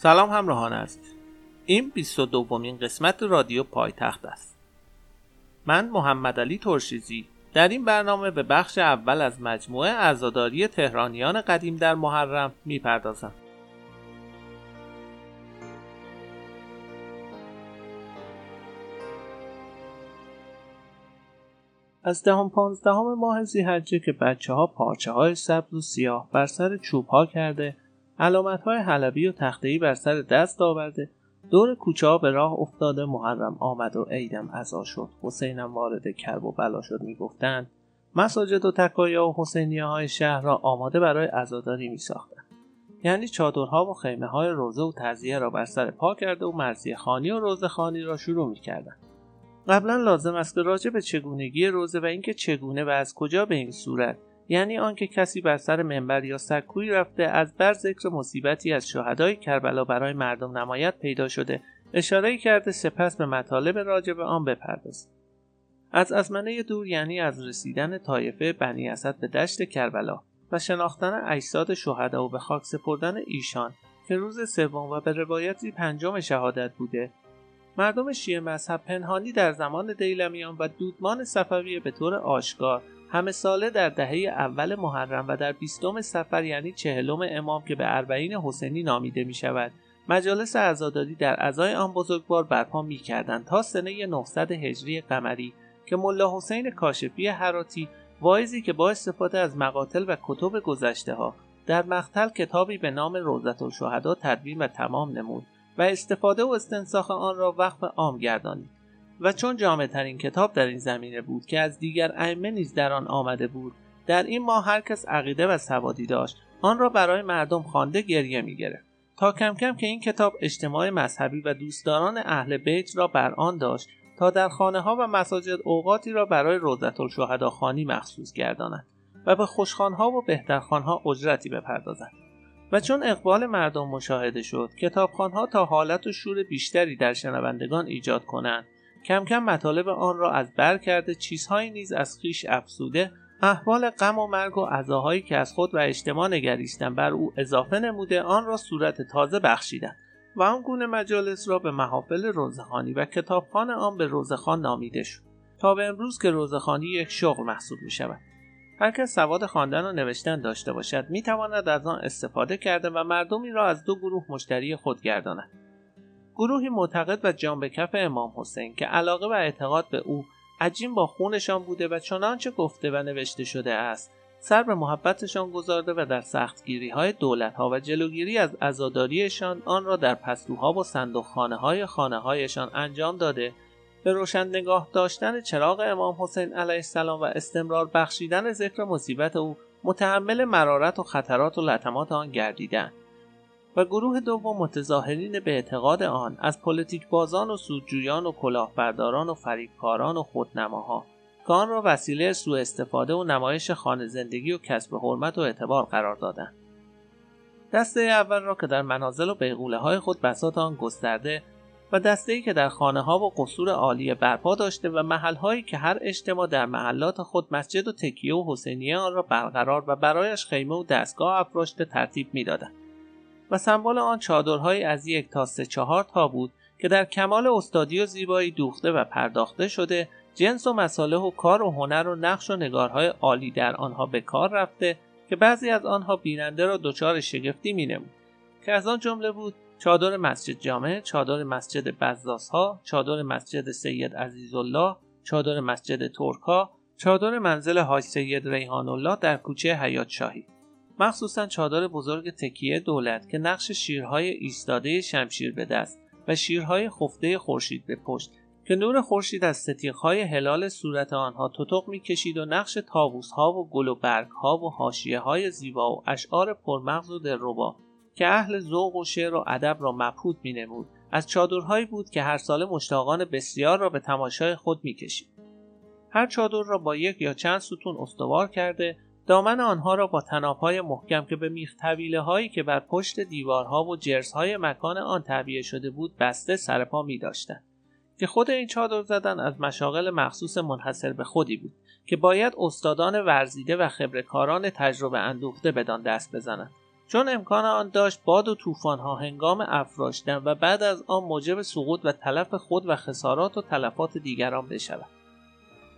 سلام همراهان است این 22 دومین قسمت رادیو پایتخت است. من محمد علی ترشیزی در این برنامه به بخش اول از مجموعه عزاداری تهرانیان قدیم در محرم می‌پردازم. از دهم پانزدهم ماه زیحجه که بچه ها پارچه های سبز و سیاه بر سر چوب ها کرده علامت های حلبی و تختهی بر سر دست آورده دور کوچه ها به راه افتاده محرم آمد و عیدم ازا شد حسینم وارد کرب و بلا شد می‌گفتند مساجد و تکایا و حسینیه های شهر را آماده برای عزاداری می ساختن. یعنی چادرها و خیمه های روزه و تزیه را بر سر پا کرده و مرزی خانی و روزه خانی را شروع می کردن. قبلا لازم است که راجع به چگونگی روزه و اینکه چگونه و از کجا به این صورت یعنی آنکه کسی بر سر منبر یا سکوی رفته از بر ذکر مصیبتی از شهدای کربلا برای مردم نمایت پیدا شده. اشاره کرده سپس به مطالب راجع به آن بپردازد. از ازمنه دور یعنی از رسیدن طایفه بنی اسد به دشت کربلا و شناختن اجساد شهدا و به خاک سپردن ایشان که روز سوم و به روایتی پنجم شهادت بوده. مردم شیعه مذهب پنهانی در زمان دیلمیان و دودمان صفویه به طور آشکار همه ساله در دهه اول محرم و در بیستم سفر یعنی چهلم امام که به اربعین حسینی نامیده می شود مجالس عزاداری در ازای آن بزرگوار برپا می کردند تا سنه 900 هجری قمری که ملا حسین کاشفی حراتی واعظی که با استفاده از مقاتل و کتب گذشته ها در مقتل کتابی به نام روزت الشهدا تدوین و تمام نمود و استفاده و استنساخ آن را وقف عام گردانید و چون جامع ترین کتاب در این زمینه بود که از دیگر ائمه نیز در آن آمده بود در این ماه هر کس عقیده و سوادی داشت آن را برای مردم خوانده گریه گرفت تا کم کم که این کتاب اجتماع مذهبی و دوستداران اهل بیت را بر آن داشت تا در خانه ها و مساجد اوقاتی را برای روزت الشهدا خانی مخصوص گردانند و به خوشخانها و بهترخانها اجرتی بپردازند و چون اقبال مردم مشاهده شد کتابخانها تا حالت و شور بیشتری در شنوندگان ایجاد کنند کم کم مطالب آن را از بر کرده چیزهایی نیز از خیش افسوده احوال غم و مرگ و عزاهایی که از خود و اجتماع نگریستن بر او اضافه نموده آن را صورت تازه بخشیدند و آن گونه مجالس را به محافل روزخانی و کتابخانه آن به روزخان نامیده شد. تا به امروز که روزخانی یک شغل محسوب می شود هر کس سواد خواندن و نوشتن داشته باشد می تواند از آن استفاده کرده و مردمی را از دو گروه مشتری خود گرداند. گروهی معتقد و جان به کف امام حسین که علاقه و اعتقاد به او عجین با خونشان بوده و چنانچه گفته و نوشته شده است سر به محبتشان گذارده و در سختگیری های دولت ها و جلوگیری از ازاداریشان آن را در پستوها و صندوقخانه های خانه هایشان انجام داده. به روشن نگاه داشتن چراغ امام حسین علیه السلام و استمرار بخشیدن ذکر مصیبت او متحمل مرارت و خطرات و لطمات آن گردیدند. و گروه دوم متظاهرین به اعتقاد آن از پلیتیک بازان و سودجویان و کلاهبرداران و فریبکاران و خودنماها که آن را وسیله سوء استفاده و نمایش خانه زندگی و کسب حرمت و اعتبار قرار دادند. دسته اول را که در منازل و بیغوله های خود بساط آن گسترده و دسته ای که در خانه ها و قصور عالی برپا داشته و محل هایی که هر اجتماع در محلات خود مسجد و تکیه و حسینیه آن را برقرار و برایش خیمه و دستگاه افراشته ترتیب می‌دادند. و سمبل آن چادرهایی از یک تا سه چهار تا بود که در کمال استادی و زیبایی دوخته و پرداخته شده جنس و مساله و کار و هنر و نقش و نگارهای عالی در آنها به کار رفته که بعضی از آنها بیننده را دچار شگفتی مینمود که از آن جمله بود چادر مسجد جامع، چادر مسجد ها، چادر مسجد سید عزیزالله، چادر مسجد ترکا، چادر منزل حاج سید ریحان الله در کوچه حیات شاهی. مخصوصا چادر بزرگ تکیه دولت که نقش شیرهای ایستاده شمشیر به دست و شیرهای خفته خورشید به پشت که نور خورشید از ستیقهای هلال صورت آنها تطق می‌کشید و نقش ها و گل و ها و حاشیه های زیبا و اشعار پرمغز و دلربا که اهل ذوق و شعر و ادب را مبهوت مینمود از چادرهایی بود که هر ساله مشتاقان بسیار را به تماشای خود می‌کشید. هر چادر را با یک یا چند ستون استوار کرده دامن آنها را با تنابهای محکم که به میخ طویله هایی که بر پشت دیوارها و جرسهای مکان آن تعبیه شده بود بسته سرپا می داشتند. که خود این چادر زدن از مشاغل مخصوص منحصر به خودی بود که باید استادان ورزیده و خبرکاران تجربه اندوخته بدان دست بزنند چون امکان آن داشت باد و ها هنگام افراشتن و بعد از آن موجب سقوط و تلف خود و خسارات و تلفات دیگران بشود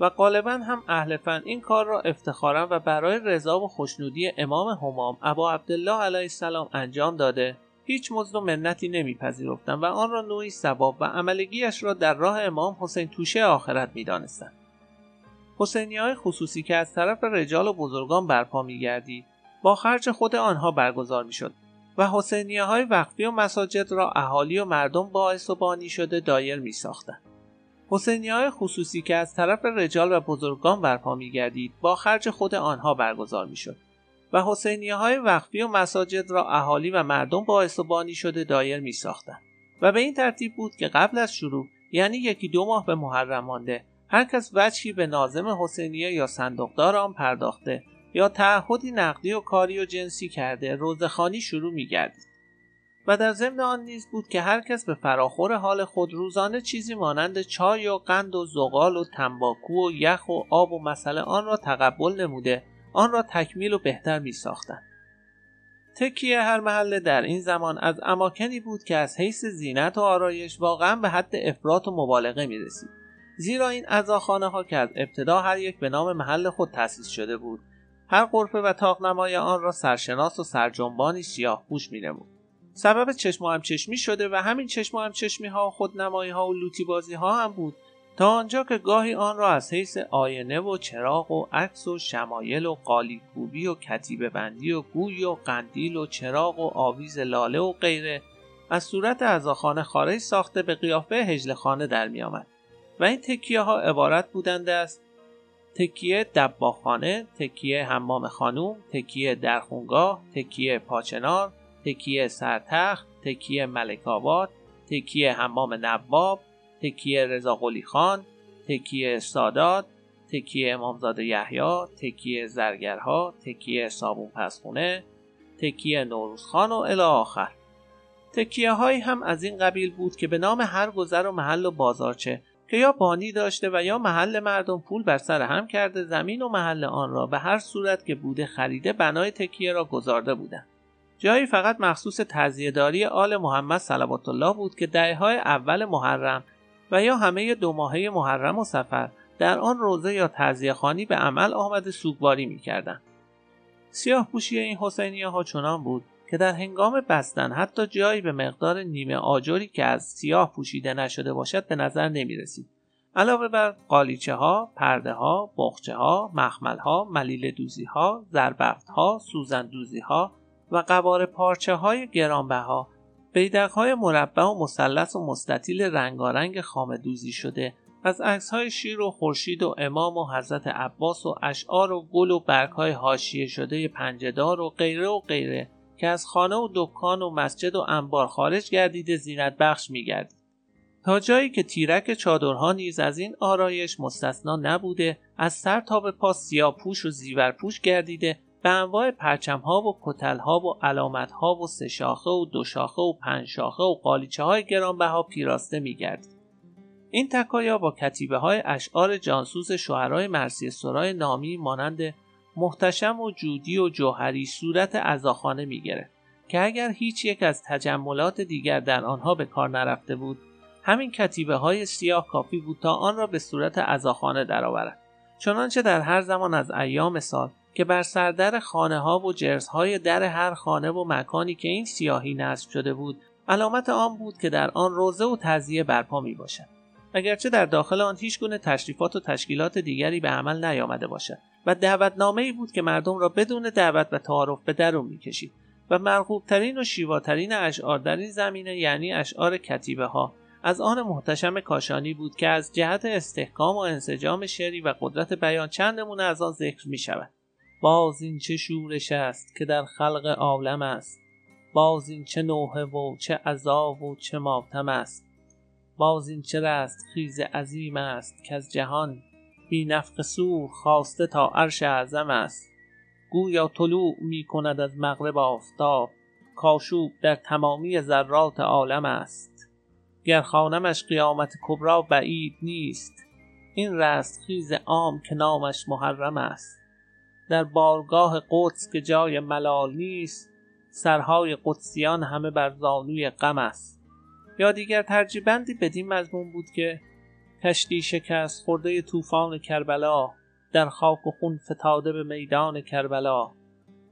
و غالبا هم اهل فن این کار را افتخارا و برای رضا و خوشنودی امام همام ابا عبدالله علیه السلام انجام داده هیچ مزد و منتی نمیپذیرفتند و آن را نوعی ثواب و عملگیش را در راه امام حسین توشه آخرت می‌دانستند حسینی های خصوصی که از طرف رجال و بزرگان برپا میگردید با خرج خود آنها برگزار می‌شد و حسینیه های وقفی و مساجد را اهالی و مردم باعث و بانی شده دایر می ساختن. حسینیه های خصوصی که از طرف رجال و بزرگان برپا می گردید با خرج خود آنها برگزار می شد و حسینیه های وقفی و مساجد را اهالی و مردم و بانی شده دایر می ساختن. و به این ترتیب بود که قبل از شروع یعنی یکی دو ماه به محرم مانده هر کس وجهی به نازم حسینیه یا صندوقدار آن پرداخته یا تعهدی نقدی و کاری و جنسی کرده روزخانی شروع میگردید و در ضمن آن نیز بود که هر کس به فراخور حال خود روزانه چیزی مانند چای و قند و زغال و تنباکو و یخ و آب و مسئله آن را تقبل نموده آن را تکمیل و بهتر می ساختن. تکیه هر محله در این زمان از اماکنی بود که از حیث زینت و آرایش واقعا به حد افراط و مبالغه می رسید. زیرا این ازاخانه ها که از ابتدا هر یک به نام محل خود تأسیس شده بود هر قرفه و تاقنمای آن را سرشناس و سرجنبانی سیاه پوش می نمود. سبب چشم و همچشمی شده و همین چشم و همچشمی ها خودنمایی ها و لوتی بازی ها هم بود. تا آنجا که گاهی آن را از حیث آینه و چراغ و عکس و شمایل و قالیکوبی و کتیبه بندی و گوی و قندیل و چراغ و آویز لاله و غیره از صورت ازاخانه خارج ساخته به قیافه هجل خانه در می آمد. و این تکیه ها عبارت بودند است تکیه دباخانه، تکیه حمام خانوم، تکیه درخونگاه، تکیه پاچنار، تکیه سرتخت، تکیه ملک آباد، تکیه حمام نواب، تکیه رضا خان، تکیه سادات، تکیه امامزاده یحیی، تکیه زرگرها، تکیه صابون پسخونه، تکیه نوروزخان و الی آخر. تکیه هایی هم از این قبیل بود که به نام هر گذر و محل و بازارچه که یا بانی داشته و یا محل مردم پول بر سر هم کرده زمین و محل آن را به هر صورت که بوده خریده بنای تکیه را گذارده بودند جایی فقط مخصوص تزیهداری آل محمد صلوات الله بود که دهه اول محرم و یا همه دو ماهه محرم و سفر در آن روزه یا تزیه خانی به عمل آمده سوگواری می‌کردند سیاه پوشی این حسینیه ها چنان بود که در هنگام بستن حتی جایی به مقدار نیمه آجری که از سیاه پوشیده نشده باشد به نظر نمی رسید. علاوه بر قالیچه ها، پرده ها، بخچه ها، مخمل ها، ملیل دوزی ها، زربفت ها، سوزن دوزی ها و قوار پارچه های گرانبها. بیدق های مربع و مثلث و مستطیل رنگارنگ خام دوزی شده. از عکس های شیر و خورشید و امام و حضرت عباس و اشعار و گل و برگ های حاشیه شده پنجدار و غیره و غیره که از خانه و دکان و مسجد و انبار خارج گردیده زینت بخش میگردید. تا جایی که تیرک چادرها نیز از این آرایش مستثنا نبوده از سر تا به پا سیاه پوش و زیور پوش گردیده به انواع پرچمها و کتلها و علامتها و سه شاخه و دو شاخه و پنج شاخه و قالیچه های گرانبها پیراسته میگردید. این تکایا با کتیبه های اشعار جانسوس شوهرای مرسی سرای نامی مانند محتشم و جودی و جوهری صورت ازاخانه می گرفت که اگر هیچ یک از تجملات دیگر در آنها به کار نرفته بود همین کتیبه های سیاه کافی بود تا آن را به صورت ازاخانه درآورد. چنانچه در هر زمان از ایام سال که بر سردر خانه ها و های در هر خانه و مکانی که این سیاهی نصب شده بود علامت آن بود که در آن روزه و تزیه برپا می باشد اگرچه در داخل آن هیچ گونه تشریفات و تشکیلات دیگری به عمل نیامده باشد و دعوتنامه ای بود که مردم را بدون دعوت و تعارف به درون می‌کشید و مرغوبترین و شیواترین اشعار در این زمینه یعنی اشعار کتیبه ها از آن محتشم کاشانی بود که از جهت استحکام و انسجام شعری و قدرت بیان چند نمونه از آن ذکر می شود. باز این چه شورش است که در خلق عالم است؟ باز این چه نوحه و چه عذاب و چه ماتم است؟ باز این چه رست خیز عظیم است که از جهان؟ بی نفق سور خواسته تا عرش اعظم است. گویا طلوع می کند از مغرب آفتاب. کاشوب در تمامی ذرات عالم است. گر خانمش قیامت کبرا بعید نیست این رستخیز عام که نامش محرم است. در بارگاه قدس که جای ملال نیست سرهای قدسیان همه بر زانوی غم است. یا دیگر ترجیبندی بدین مضمون بود که کشتی شکست خورده طوفان کربلا در خاک و خون فتاده به میدان کربلا.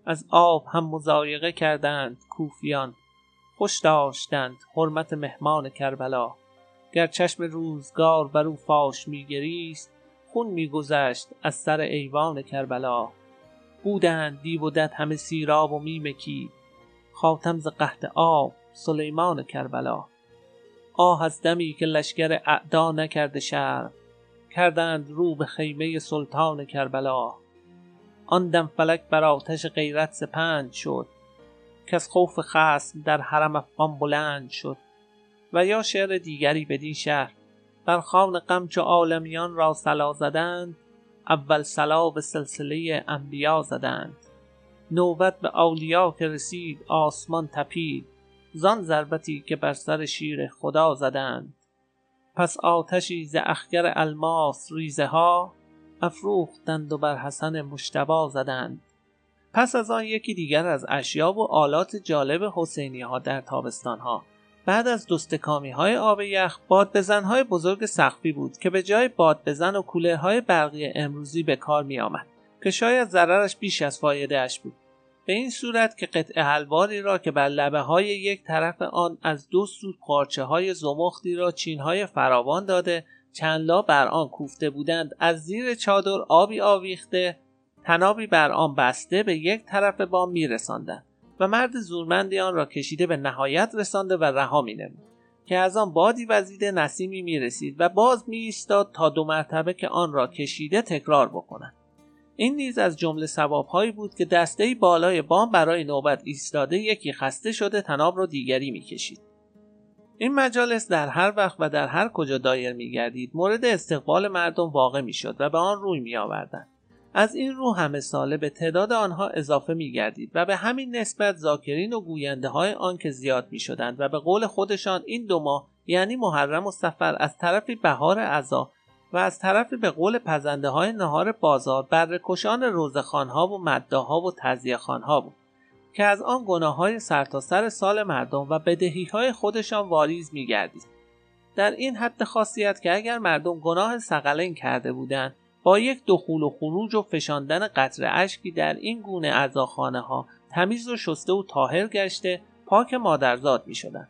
از آب هم مزایقه کردند کوفیان خوش داشتند حرمت مهمان کربلا. گر چشم روزگار بر او فاش میگریست خون میگذشت از سر ایوان کربلا. بودند دیو و دد همه سیراب و میمکید خاتم ز قحط آب سلیمان کربلا. آه از دمی که لشکر اعدا نکرده شرم کردند رو به خیمه سلطان کربلا. آن دم فلک بر آتش غیرت سپند شد. کز خوف خصم در حرم افغان بلند شد. و یا شعر دیگری بدین شهر. بر خوان غم چو عالمیان را صلا زدند اول صلا به سلسله انبیا زدند. نوبت به اولیا که رسید آسمان تپید. زان ضربتی که بر سر شیر خدا زدند. پس آتشی ز اخگر الماس ریزه ها افروختند و بر حسن مشتبا زدند. پس از آن یکی دیگر از اشیا و آلات جالب حسینی ها در تابستان ها بعد از دستکامی های آب یخ باد بزن های بزرگ سخفی بود که به جای باد بزن و کوله های برقی امروزی به کار می آمد که شاید ضررش بیش از فایده اش بود. به این صورت که قطع حلواری را که بر لبه های یک طرف آن از دو سو پارچه های زمختی را چین های فراوان داده چندلا بر آن کوفته بودند از زیر چادر آبی آویخته تنابی بر آن بسته به یک طرف بام میرساندند. و مرد زورمندی آن را کشیده به نهایت رسانده و رها مینمود که از آن بادی وزیده نسیمی می‌رسید و باز می ایستاد تا دو مرتبه که آن را کشیده تکرار بکند این نیز از جمله ثوابهایی بود که دسته بالای بام برای نوبت ایستاده یکی خسته شده تناب را دیگری می‌کشید. این مجالس در هر وقت و در هر کجا دایر میگردید مورد استقبال مردم واقع می‌شد و به آن روی میآوردند. از این رو همه ساله به تعداد آنها اضافه می گردید و به همین نسبت ذاکرین و گوینده های آن که زیاد می شدند و به قول خودشان این دو ماه یعنی محرم و سفر از طرفی بهار عزا و از طرفی به قول پزنده های نهار بازار برکشان روزخانها و مداها و تزیهخانها بود که از آن گناه های سرتاسر سر سال مردم و بدهی های خودشان واریز می گردید. در این حد خاصیت که اگر مردم گناه سقلین کرده بودند با یک دخول و خروج و فشاندن قطر اشکی در این گونه اعضاخانه ها تمیز و شسته و طاهر گشته پاک مادرزاد می شدن.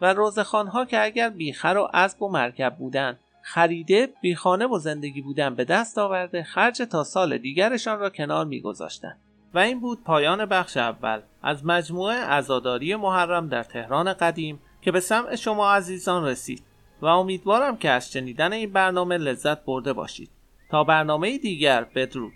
و روزخانها که اگر بیخر و اسب و مرکب بودند خریده بیخانه و زندگی بودن به دست آورده خرج تا سال دیگرشان را کنار میگذاشتند و این بود پایان بخش اول از مجموعه عزاداری محرم در تهران قدیم که به سمع شما عزیزان رسید و امیدوارم که از شنیدن این برنامه لذت برده باشید تا برنامه دیگر بدرود.